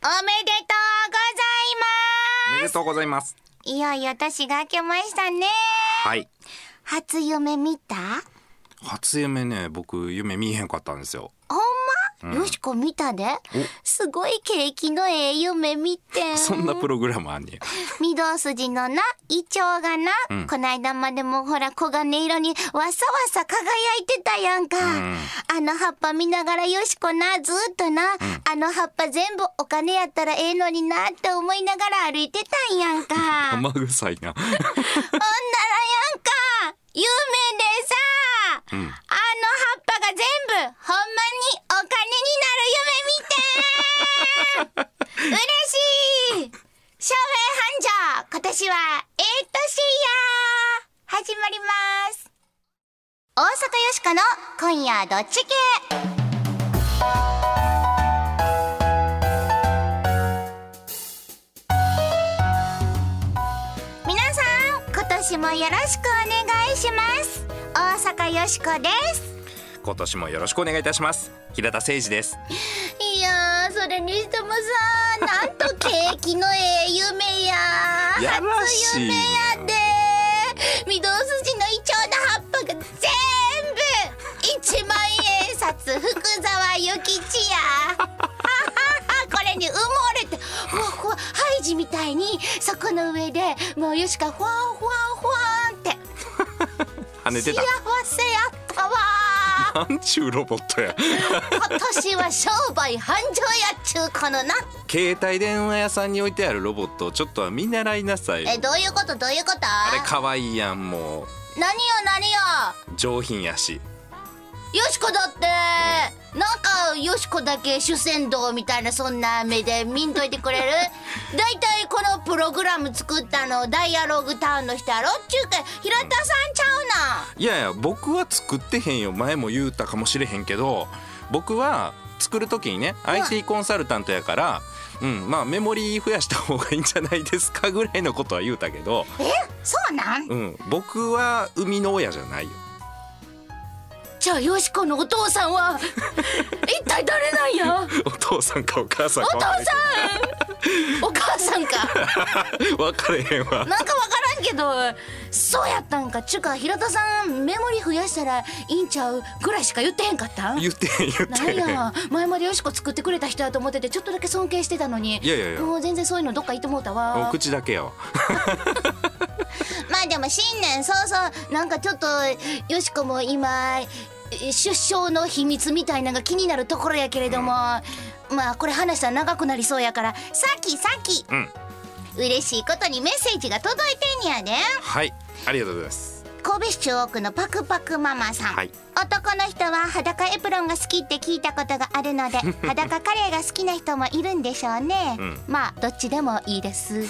おめでとおめでとうございます。うございます。いよいよ年が明けましたね。はい。初夢見た？初夢ね僕夢見えへんかったんですよ。ほんま、よしこ見たで。すごい景気のええ夢見てん。そんなプログラムあんねや御堂筋のな、イチョウがな、うんこないだまでもほら黄金色にわさわさ輝いてたやんか。んあの葉っぱ見ながらよしこな、ずっとな、あの葉っぱ全部お金やったらええのになって思いながら歩いてたんやんか。ほんならやん生臭いなか、夢でさ、うん。あの葉っぱが全部ほんまにお金になる夢見て。嬉しい。翔平繁盛。今年はええ年や始まります。大阪よしこの今夜どっち系年もよろしくお願いします。大阪よしこです。今年もよろしくお願いいたします。平田誠二です。いやーそれにしてもさなんと景気のええ夢や初夢やで御堂筋のイチョウの葉っぱが全部一万円札福沢諭吉や。これに埋もれてふわふわハイジみたいにそこの上でもうよしかふわふわふわって。跳ねてた。幸せやったわ。ーなんちゅうロボットや。今年は商売繁盛やっちゅうこのな。携帯電話屋さんに置いてあるロボットをちょっとは見習いなさいよ。えどういうこと？どういうこと？あれ可愛いやんも何よ何よ？う上品やしよしこだって。なんかよしこだけ主戦道みたいなそんな目で見んといてくれる？だいたいこのプログラム作ったのダイアログタウンの人やろ？っちゅうか平田さんちゃうな。いやいや僕は作ってへんよ。前も言うたかもしれへんけど僕は作る時にね IT コンサルタントやから、うん、まあメモリー増やした方がいいんじゃないですかぐらいのことは言うたけど、え？そうなん？うん、僕は生みの親じゃないよじゃあよしこのお父さんは 一体誰なんや？お父さんかお母さんかお父さん！お母さんか。分かれへんわ。なんかわからんけどそうやったんか。ちゅうか平田さんメモリ増やしたらいいんちゃうぐらいしか言ってへんかった？ん言ってへん言ってなん。へんや？前までよしこ作ってくれた人やと思っててちょっとだけ尊敬してたのに。いやいやいや。もう全然そういうのどっか行ってもうたおわ口だけやわ まあでも新年早々なんかちょっとよしこも今出生の秘密みたいなのが気になるところやけれども、まあこれ話したら長くなりそうやからさっきさっきうん。嬉しいことにメッセージが届いてんやで。はいありがとうございます神戸市中央区のパクパクママさん、はい。男の人は裸エプロンが好きって聞いたことがあるので 裸カレーが好きな人もいるんでしょうね、うん。まあどっちでもいいです。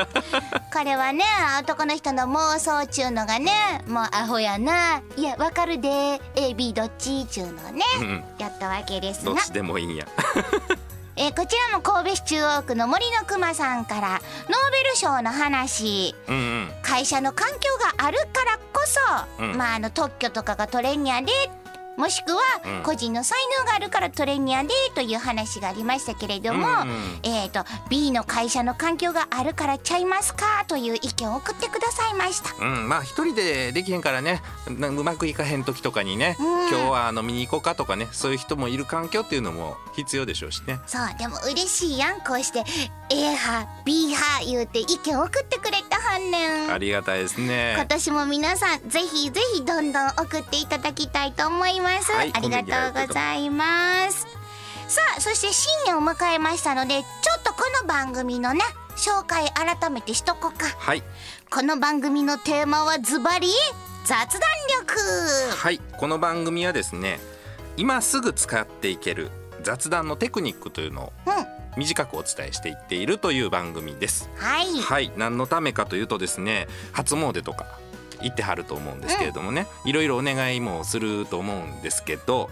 これはね男の人の妄想ちゅうのがねもうアホやな。いやわかるで。AB どっち？ちゅうのね、うん。うんやったわけですがどっちでもいいんや えーこちらも神戸市中央区の森のくまさんからノーベル賞の話。うんうん。会社の環境があるからこそ、うん。まああの特許とかが取れんやでもしくはうん。個人の才能があるから取れんやでという話がありましたけれども、うんうんえー、と B の会社の環境があるからちゃいますかという意見を送ってくださいました。うん、まあ一人でできへんからねなうまくいかへん時とかにね、うん。今日は飲みに行こうかとかねそういう人もいる環境っていうのも必要でしょうしね。そうでも嬉しいやんこうして A 派 B 派言うて意見を送ってくれんねん。ありがたいです今ね年も皆さんぜひぜひどんどん送っていただきたいと思います、はいありがとうございます。さあそして新年を迎えましたのでちょっとこの番組のね紹介改めてしとこうか。はい。この番組のテーマはズバリ雑談力。はいこの番組はですね今すぐ使っていける雑談のテクニックというのをうん短くお伝えしていっているという番組です。はい。はい。何のためかというとですね初詣とか行ってはると思うんですけれどもね、いろいろお願いもすると思うんですけど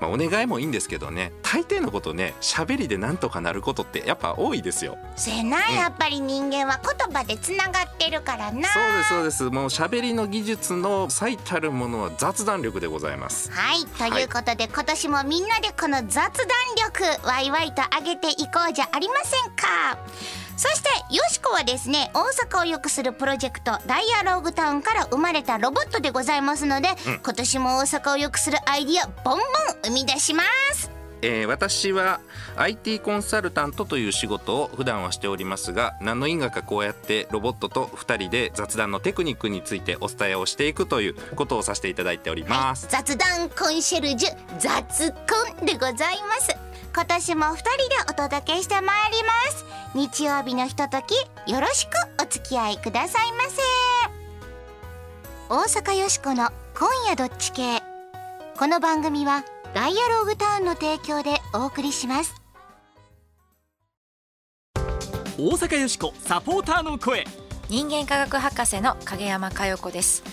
まあ、お願いもいいんですけどね大抵のことね喋りでなんとかなることってやっぱ多いですよ。せやな、やっぱり人間は言葉でつながってるからな。そうですそうです。もう喋りの技術の最たるものは雑談力でございます。はい。ということで、今年もみんなでこの雑談力ワイワイと上げていこうじゃありませんかそしてよしこはですね大阪を良くするプロジェクトダイアローグタウンから生まれたロボットでございますので、今年も大阪を良くするアイディアボンボン生み出します。えー私は IT コンサルタントという仕事を普段はしておりますが何の因果かこうやってロボットと2人で雑談のテクニックについてお伝えをしていくということをさせていただいております、雑談コンシェルジュ雑コンでございます今年も2人でお届けしてまいります。日曜日のひとときよろしくお付き合いくださいませ。大阪よしこの今夜どっち系。この番組はダイアローグタウンの提供でお送りします。大阪よしこサポーターの声。人間科学博士の影山佳代子です。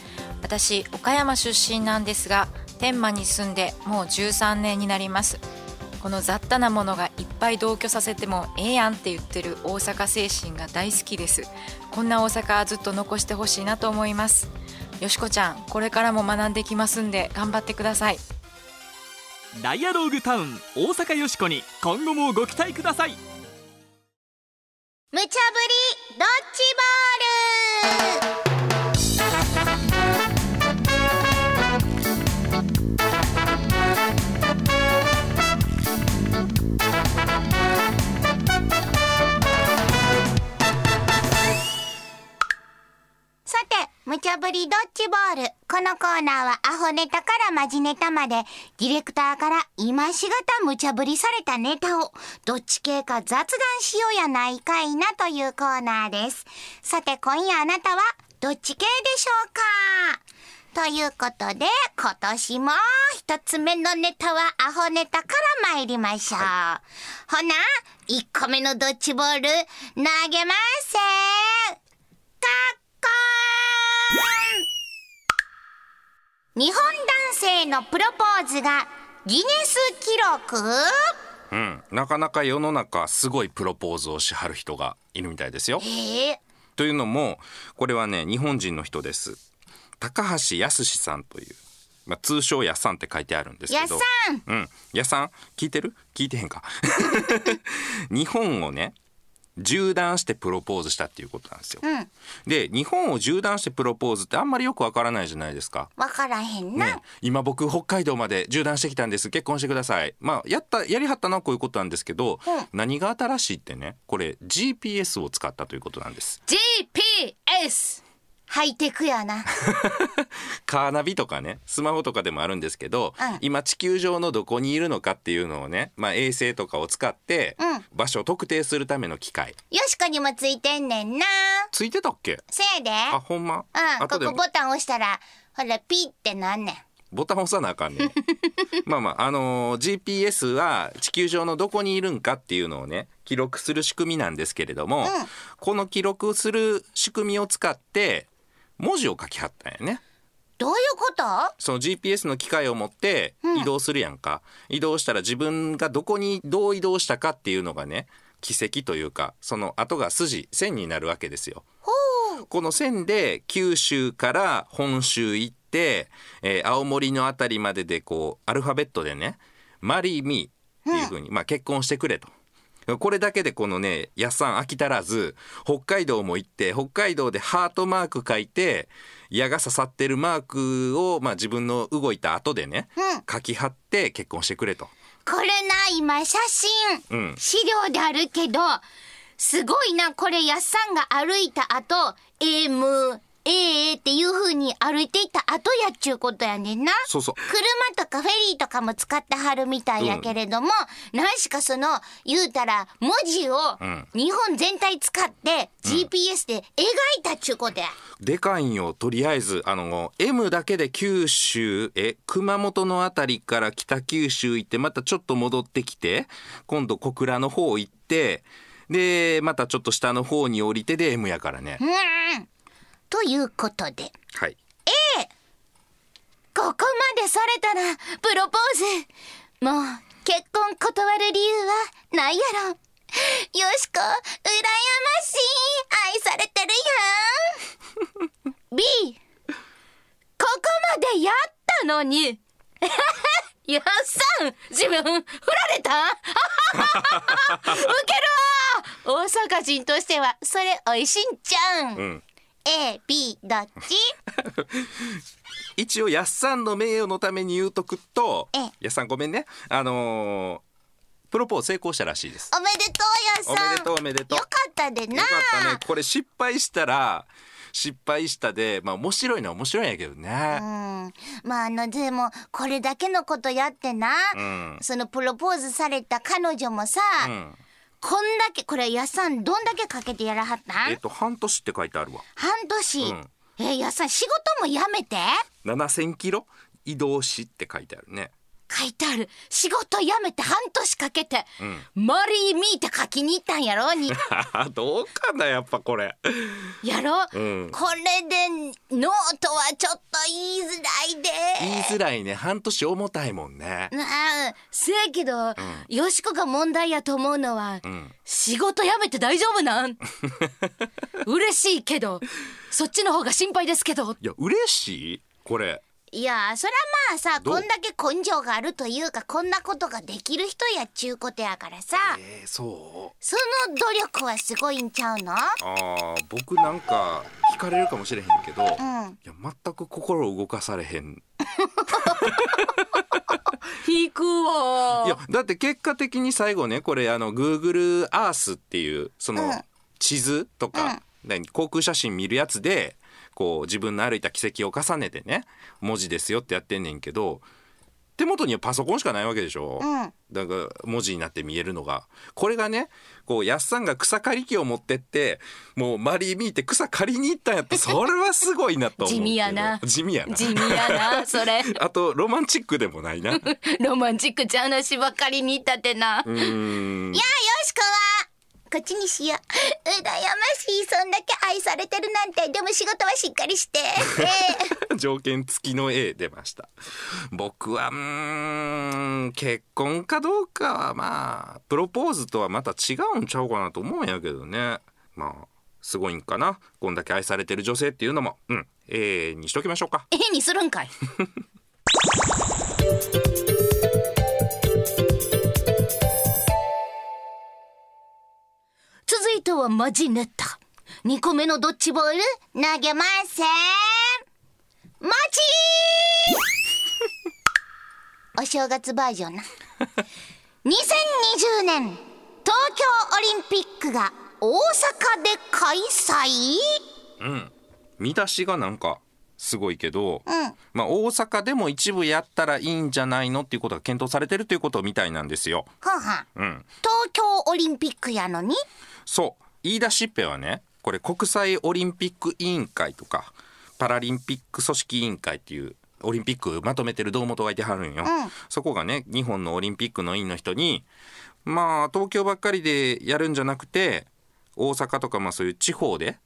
私岡山出身なんですが天満に住んでもう13年になりますこの雑多なものがいっぱい同居させてもええやんって言ってる大阪精神が大好きです。こんな大阪はずっと残してほしいなと思います。よしこちゃんこれからも学んできますんで頑張ってください。ダイアローグタウン大阪よしこに今後もご期待ください。無茶ぶりドッジボールぶりドッジボール。このコーナーはアホネタからマジネタまで、ディレクターから今しがた無茶ぶりされたネタを、どっち系か雑談しようやないかいなというコーナーです。さて、今夜あなたは、どっち系でしょうか？ということで、今年も一つ目のネタはアホネタから参りましょう。ほな、一個目のドッジボール、投げますせー。かっこーん日本男性のプロポーズがギネス記録？うん、なかなか世の中すごいプロポーズをしはる人がいるみたいですよ。え。ー、というのもこれはね日本人の人です。高橋康さんという、まあ、通称やさんって書いてあるんですけど。やさん。うん、やさん？聞いてる？聞いてへんか。日本をね縦断してプロポーズしたっていうことなんですよ、うん。で日本を縦断してプロポーズってあんまりよくわからないじゃないですか。わからへんな、ね、今僕北海道まで縦断してきたんです。結婚してください。まあやったやりはったのはこういうことなんですけど、うん。何が新しいってねこれ GPS を使ったということなんです。GPS ハイテクやな カーナビとかねスマホとかでもあるんですけど、うん。今地球上のどこにいるのかっていうのをね、まあ、衛星とかを使ってうん。場所を特定するための機械。よしこにもついてんねんな。ついてたっけ？せやで。あほんま、うんこ後でこボタン押したらほらピッてなんねん。ボタン押さなあかんねん。まあまああのー GPS は地球上のどこにいるんかっていうのをね記録する仕組みなんですけれども、ん。この記録する仕組みを使って文字を書きはったんやねどういうこと？その GPS の機械を持ってうん。移動するやんか、移動したら自分がどこにどう移動したかっていうのがね軌跡というかその後が筋線になるわけですよ。この線で九州から本州行って、えー青森の辺りまででこうアルファベットでね「マリー・ミー」っていうふうに、まあ、結婚してくれと。これだけでこのねやっさん飽き足らず北海道も行って北海道でハートマーク書いて矢が刺さってるマークを、まあ、自分の動いた後でね、うん。書き貼って結婚してくれと。これな今写真、うん。資料であるけどすごいなこれやっさんが歩いた後 M A っていう風に歩いていった後やっちゅうことやねんな。そうそう車とかフェリーとかも使ってはるみたいやけれども、何しかその言うたら文字をん日本全体使って GPS で描いたっちゅうことや。でかいんよとりあえずあの M だけで九州え熊本の辺りから北九州行ってまたちょっと戻ってきて今度小倉の方行ってでまたちょっと下の方に降りてで M やからね、うん。ということで。はい。ここまでされたらプロポーズ。もう結婚断る理由はないやろ。よしこ羨ましい愛されてるやん。B ここまでやったのに。やっさん自分振られた？ウケるわ。大阪人としてはそれおいしいんちゃうん、うん A、B どっち？一応やっさんの名誉のために言うとくとええ。やっさんごめんね。あのープロポーズ成功したらしいです。おめでとうやさん。おめでとうおめでとう。よかったでな。よかったね。これ失敗したら失敗したでまあ面白いのは面白いんやけどうねん。まああのでもこれだけのことやってな、うん。そのプロポーズされた彼女もさ、うんこんだけこれやっさんどんだけかけてやらはったん、えっと半年って書いてあるわ。半年、うん。えやっさん仕事もやめて？7000キロ？移動しって書いてあるね書いてある。仕事辞めて半年かけて、う Marry me って書きに行ったんやろに。どうかなやっぱこれ。やろ、うん。これでノートはちょっと言いづらいで。言いづらいね。半年重たいもんね。なあせやけど、よしこが問題やと思うのは、ん。仕事辞めて大丈夫なん？嬉しいけどそっちの方が心配ですけど。いや嬉しい？これいやそりゃまあさどう？こんだけ根性があるというかこんなことができる人やっちゅうことやからさ。えー、そう？その努力はすごいんちゃうの？あー僕なんか惹かれるかもしれへんけど、いん。や全く心動かされへん。引くわ。いやだって結果的に最後ねこれあの Google Earth っていうそのうん。地図とか、何？航空写真見るやつでこう自分の歩いた軌跡を重ねてね文字ですよってやってんねんけど手元にはパソコンしかないわけでしょ、うん。だから文字になって見えるのが。これがねこうやっさんが草刈り機を持ってってもうマリーミーって草刈りに行ったんやったらそれはすごいなと地味やな。地味やな。地味やなそれ。あとロマンチックでもないな。う ロマンチックちゃう話ばっかりにったってな、ーん。いやよしこはこっちにしよう。羨ましい。そんだけ愛されてるなんて。でも仕事はしっかりして。え条件付きの A 出ました。僕はうーん結婚かどうかはまあプロポーズとはまた違うんちゃうかなと思うんやけどね。まあすごいんかな。こんだけ愛されてる女性っていうのも。うん。A にしときましょうか。えにするんかい 続いてはマジネタ2個目のドッジボール投げません。マジ お正月バージョンな。2020年東京オリンピックが大阪で開催？うん。見出しがなんかすごいけど、うん。まあ大阪でも一部やったらいいんじゃないのっていうことが検討されてるということみたいなんですよ。はんはんうん、東京オリンピックやのに？そう。言い出しっぺはねこれ国際オリンピック委員会とかパラリンピック組織委員会っていうオリンピックまとめてる堂本がいてはるんよ、うん。そこがね日本のオリンピックの委員の人にまあ東京ばっかりでやるんじゃなくて大阪とかまあそういう地方で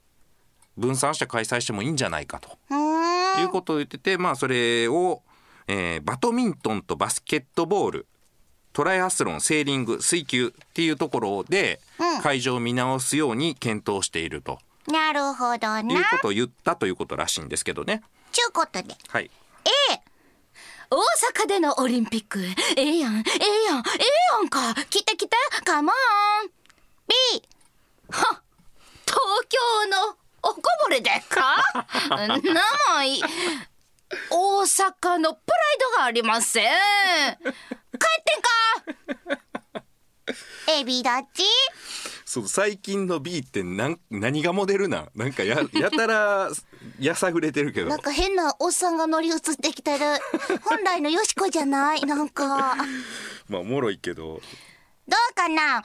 分散して開催してもいいんじゃないかと。いうことを言っててまあそれを、えーバドミントンとバスケットボールトライアスロンセーリング水球っていうところでうん会場を見直すように検討していると。なるほどな。いうことを言ったということらしいんですけどね。ちゅうことで。はい、A 大阪でのオリンピック。ええやんええやんええやんか。来て来てカモン B は東京のおこぼれでっか？なもい。大阪のプライドがありません AB どっち？そう最近の B ってなん何がモデルなん？なんかややたらやさぐれてるけど。なんか変なおっさんが乗り移ってきてる。本来のよしこじゃない？なんか。まあおもろいけど。どうかな？いやよ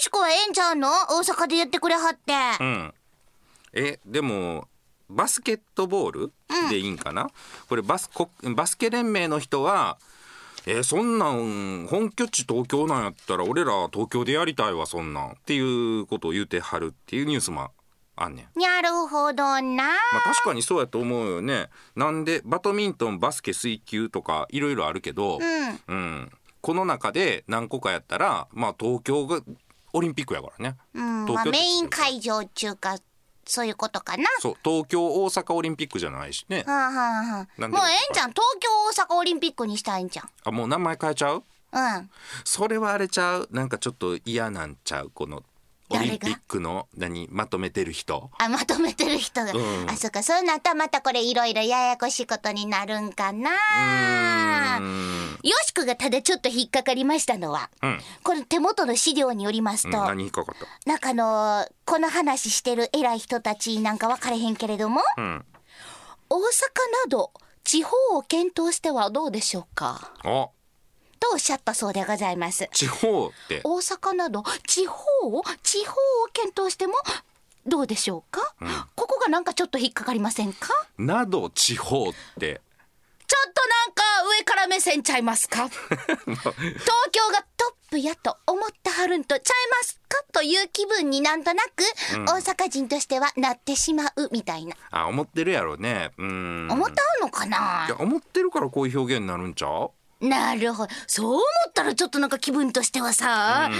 しこはええんちゃうの？大阪でやってくれはって、うん。えでもバスケットボールでいいんかな、これバスこバスケ連盟の人はえーそんなん本拠地東京なんやったら俺ら東京でやりたいわそんなんっていうことを言うてはるっていうニュースもあんねん。なるほどな。まあ確かにそうやと思うよね。なんでバドミントンバスケ水球とかいろいろあるけど、うん。うん、この中で何個かやったらまあ東京がオリンピックやからね、うん、まあ、メイン会場中かそういうことかな。そう東京大阪オリンピックじゃないしねはあ、はあはあ、もうええんじゃん東京大阪オリンピックにしたいんじゃん。あもう名前変えちゃう？うん。それはあれちゃう？なんかちょっと嫌なんちゃう？このオ誰が？リンピックの何？まとめてる人？あまとめてる人が、うん。あそっか。そうなったらまたこれいろいろややこしいことになるんかな。よしこがただちょっと引っかかりましたのは、うん。この手元の資料によりますと、うん。何引っかかった？なんかあのーこの話してる偉い人たちなんか分かれへんけれどもうん。大阪など地方を検討してはどうでしょうか？あとおっしゃったそうでございます。地方って。大阪など地方地方を検討してもどうでしょうか、ここがなんかちょっと引っかかりませんか？など地方って。ちょっとなんか上から目線ちゃいますか？東京がトップやと思ってはるんとちゃいますか？という気分になんとなく、大阪人としてはなってしまうみたいな、あ思ってるやろね。うん。思ってはんのかな？いや思ってるからこういう表現になるんちゃう？なるほど。そう思ったらちょっとなんか気分としてはさ、はあ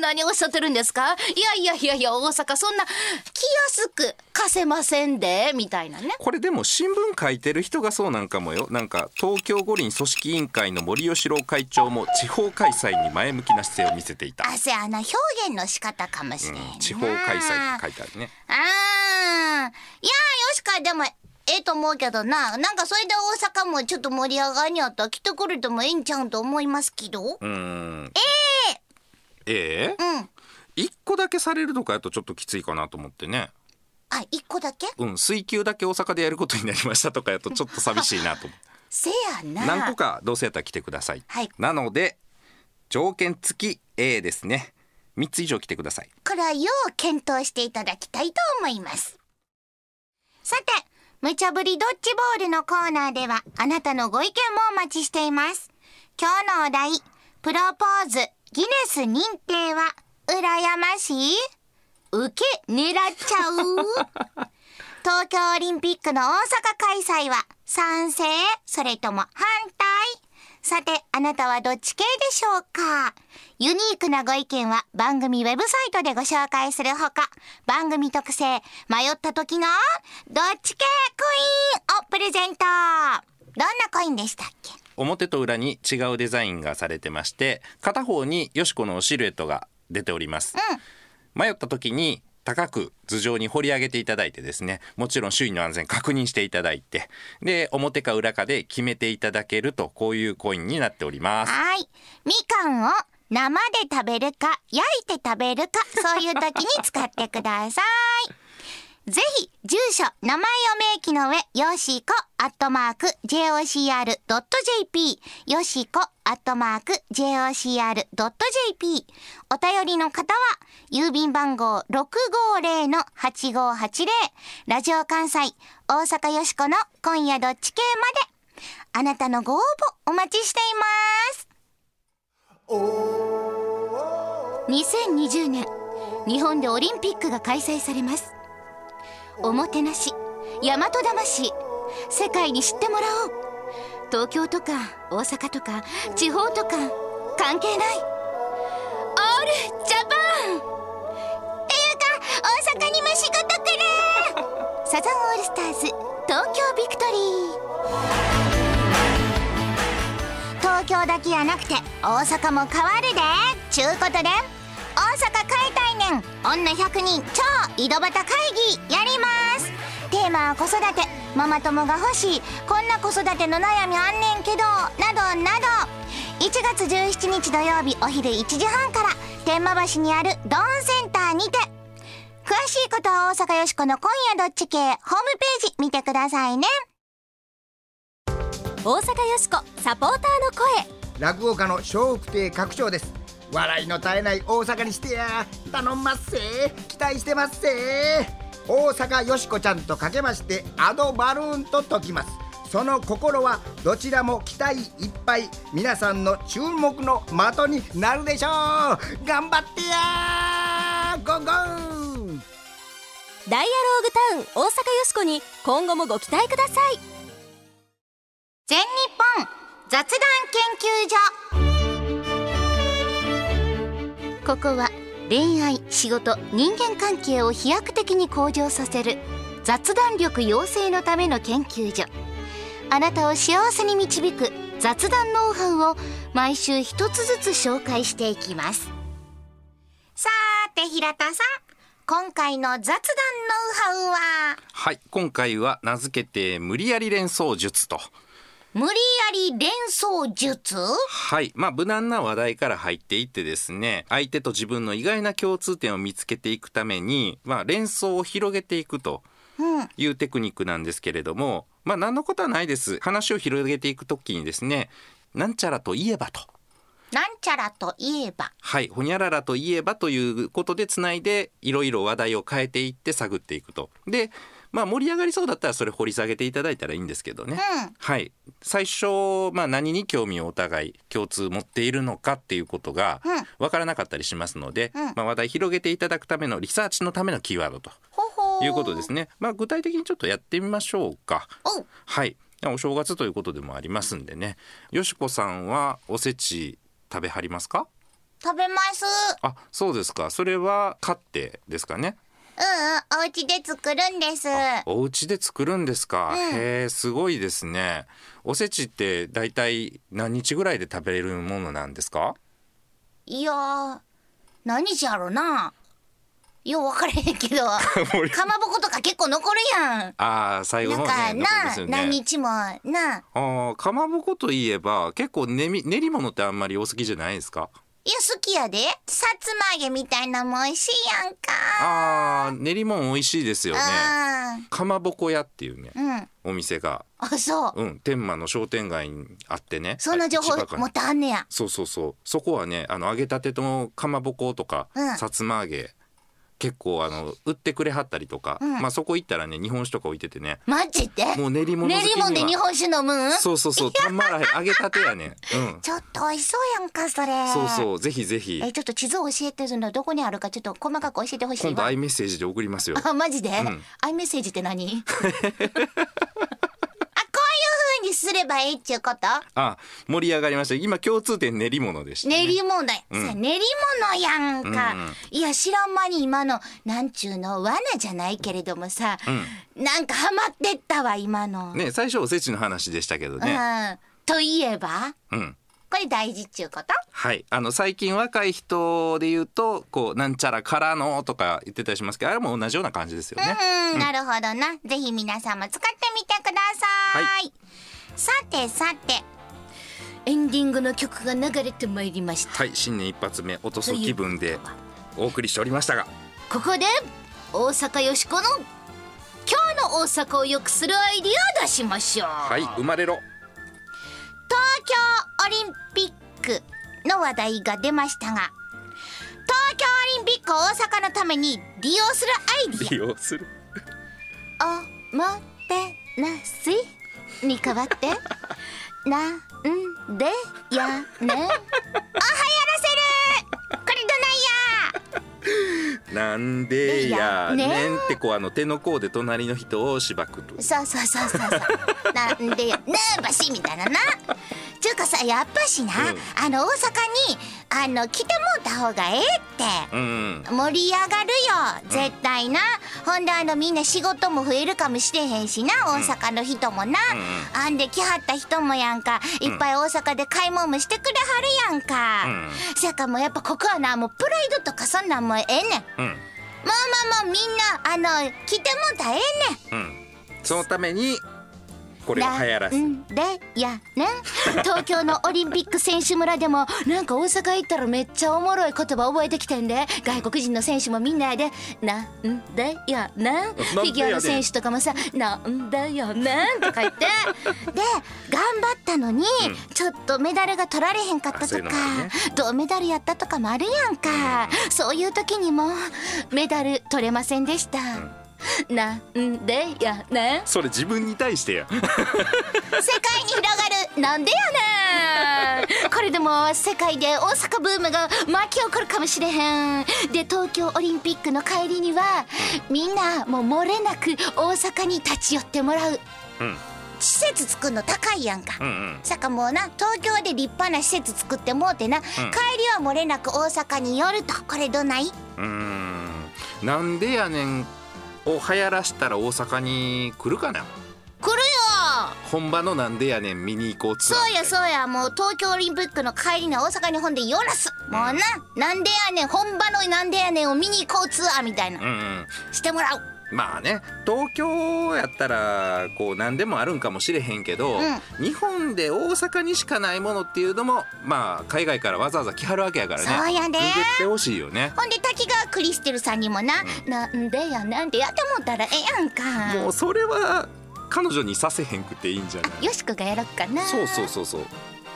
何をおっしゃってるんですか？いやいやいやいや大阪そんな来やすく貸せませんでみたいなね。これでも新聞書いてる人がそうなんかもよ。なんか東京五輪組織委員会の森喜朗会長も地方開催に前向きな姿勢を見せていた、あせやな。表現の仕方かもしれんな、うん、地方開催って書いてあるね。あー。いやーよしかでもええと思うけどな。なんかそれで大阪もちょっと盛り上がりにあったら来てくれてもええんちゃうんと思いますけど。うーん。ええ。うん。一個だけされるとかやとちょっときついかなと思ってね。あ一個だけ？うん。水球だけ大阪でやることになりましたとかやとちょっと寂しいなと思って。せやな。何個かどうせやったら来てください、はい。なので条件付き A ですね。3つ以上来てください。これはよう検討していただきたいと思います。さて無茶ぶりドッジボールのコーナーではあなたのご意見もお待ちしています。今日のお題プロポーズギネス認定は羨ましい？受け狙っちゃう？東京オリンピックの大阪開催は賛成？それとも反対？さて、あなたはどっち系でしょうか？ユニークなご意見は番組ウェブサイトでご紹介するほか、番組特製、迷った時のどっち系コインをプレゼント。どんなコインでしたっけ？表と裏に違うデザインがされてまして片方によしこのシルエットが出ております、迷った時に高く頭上に掘り上げていただいてですねもちろん周囲の安全確認していただいてで表か裏かで決めていただけるとこういうコインになっておりますはい。みかんを生で食べるか、焼いて食べるか、そういう時に使ってください。ぜひ、住所、名前を明記の上、よしこ、アットマーク、jocr.jp、よしこ、アットマーク、jocr.jp。お便りの方は、郵便番号650-8580、ラジオ関西、大阪よしこの今夜どっち系まで。あなたのご応募お待ちしています。2020年、日本でオリンピックが開催されます。おもてなし、大和魂、世界に知ってもらおう。東京とか大阪とか地方とか関係ない。オールジャパンっていうか、大阪にも仕事くれ サザンオールスターズ、東京ビクトリー。東京だけやなくて大阪も変わるでちゅうことで大阪変えたいねん女100人超井戸端会議やります。テーマは子育て。ママ友が欲しい。こんな子育ての悩みあんねんけどなどなど。1月17日土曜日お昼1時半から天満橋にあるドーンセンターにて。詳しいことは大阪よしこの今夜どっち系ホームページ見てくださいね。大阪よしこサポーターの声。落語家の笑福亭拡張です笑いの絶えない大阪にしてや。頼んますせ。期待してますせ。大阪よしこちゃんとかけましてアドバルーンと解きます。その心はどちらも期待いっぱい。皆さんの注目の的になるでしょう。頑張ってや。ゴーゴー。ダイアローグタウン大阪よしこに今後もご期待ください。全日本雑談研究所。ここは恋愛仕事人間関係を飛躍的に向上させる雑談力養成のための研究所。あなたを幸せに導く雑談ノウハウを毎週一つずつ紹介していきます。さーて平田さん。今回の雑談ノウハウは？はい今回は名付けて無理やり連想術と。無理やり連想術？はい。まあ無難な話題から入っていってですね相手と自分の意外な共通点を見つけていくためにまあ連想を広げていくとうん。いうテクニックなんですけれどもまあ何のことはないです。話を広げていくときにですねなんちゃらといえばと。なんちゃらといえば？はい。ほにゃららといえばということでつないでいろいろ話題を変えていって探っていくと。でまあ盛り上がりそうだったらそれ掘り下げていただいたらいいんですけどね、うん。はい。最初、まあ、何に興味をお互い共通持っているのかっていうことがうん。分からなかったりしますので、うん。まあ、話題広げていただくためのリサーチのためのキーワードということですね、まあ、具体的にちょっとやってみましょうか。はい。お正月ということでもありますんでね。よしこさんはおせち食べはりますか？食べます。あそうですか。それは買ってですかね？うんうんお家で作るんです。お家で作るんですか、うん。へえすごいですね。おせちってだいたい何日ぐらいで食べれるものなんですか？いやー何日やろな。よう分からへんけど。かまぼことか結構残るやん。ああ最後のなんかな、すよ何ね日もな。あーかまぼこといえば結構練り練り物ってあんまりお好きじゃないですか？いや好きやで。さつま揚げみたいなもん美味しいやんか。あー練り物美味しいですよね。あかまぼこ屋っていうねーうん。お店が。あそう。うん天満の商店街にあってねそんな情報持ってあんねや。そうそうそう。そこはねあの揚げたてのかまぼことか、うん。さつま揚げ結構あの売ってくれはったりとか、うん。まあそこ行ったらね日本酒とか置いててね。マジで？もう練り物好きには。練り物で日本酒飲むん？そうそうそうたまらへん揚げたてやねん。うん。ちょっと美味しそうやんかそれ。そうそうぜひぜひ。えちょっと地図を教えてるのどこにあるかちょっと細かく教えてほしい今度わアイメッセージで送りますよ。あマジで、ん。アイメッセージって何？あこういう風にすればいいっちゅうこと？あ盛り上がりました。今共通点練り物でした、ね、練り物うん。練り物やんか、うんうん。いや知らん間に今のなんちゅうの罠じゃないけれどもさ、なんかハマってったわ今の、ね最初おせちの話でしたけどね。うん。といえば？うん。これ大事っちゅうこと？はい、あの最近若い人で言うとこうなんちゃらからのとか言ってたりしますけどあれも同じような感じですよね。うん、なるほどな。ぜひ皆さんも使ってみてください。はさてさて、エンディングの曲が流れてまいりました。はい、新年一発目落とす気分でお送りしておりましたが、ここで大阪よしこの今日の大阪を良くするアイディアを出しましょう。はい、生まれろ。東京オリンピックの話題が出ましたが、東京オリンピックを大阪のために利用するアイディア。利用する。おもてなしに変わって。なんでやね。んおはやらなんでやねねんってこうあの手の甲で隣の人をしばくと。そうそうそうそう。そう。なんでや。ねんばしみたいなな。ちゅうかさやっぱしな、うん。あの大阪にあの来てもうた方がええって。うん。盛り上がるよ。絶対な、ほんであのみんな仕事も増えるかもしれへんしな大阪の人もな、あんで来はった人もやんか。いっぱい大阪で買い物もしてくれはるやんか、うん。せやからもうやっぱここはなもうプライドとかそんなんもうええねんもううん。まあまあみんなあの来てもうたらええねんうん。そのためにこれを流行らでやねん。東京のオリンピック選手村でもなんか大阪行ったらめっちゃおもろい言葉覚えてきてんで。外国人の選手もみんなやで「なんでやねん」フィギュアの選手とかもさ「なんでやねん」とか言って。で頑張ったのに、ちょっとメダルが取られへんかったとか、銅メダルやったとかもあるやんか、そういう時にもメダル取れませんでした。なんでやねん。それ自分に対してや。世界に広がるなんでやねんこれでも世界で大阪ブームが巻き起こるかもしれへん。で東京オリンピックの帰りにはみんなもう漏れなく大阪に立ち寄ってもらう。うん。施設作るの高いやんか、うん。うんさかもうな東京で立派な施設作ってもうてな、帰りは漏れなく大阪に寄ると。これどない？うーん。なんでやねんを流行らしたら大阪に来るかな？来るよ。本場のなんでやねん見に行こうそうやそうや。もう東京オリンピックの帰りに大阪にほんで寄らす。もうな、なんでやねん。本場のなんでやねんを見に行こうツアーみたいな、うんうん。してもらうまあね東京やったらこう何でもあるんかもしれへんけど、日本で大阪にしかないものっていうのもまあ海外からわざわざ来はるわけやからね。そうやってほしいよね。ほんで滝川クリステルさんにもな、なんでやなんてやってもったらええやんか。もうそれは彼女にさせへんくていいんじゃない？よしくがやろっかな。そうそうそうそう、ね、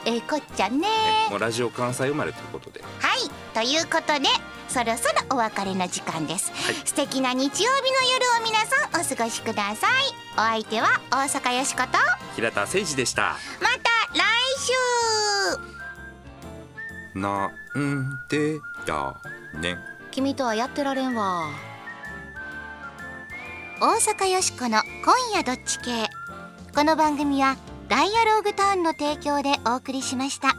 ええこっちゃね。もうラジオ関西生まれということで。はい。ということでそろそろお別れの時間です、素敵な日曜日の夜を皆さんお過ごしください。お相手は大阪よしこと。平田誠二でした。また来週。なんでやね。ん君とはやってられんわ。大阪よしこの今夜どっち系。この番組はダイアローグターンの提供でお送りしました。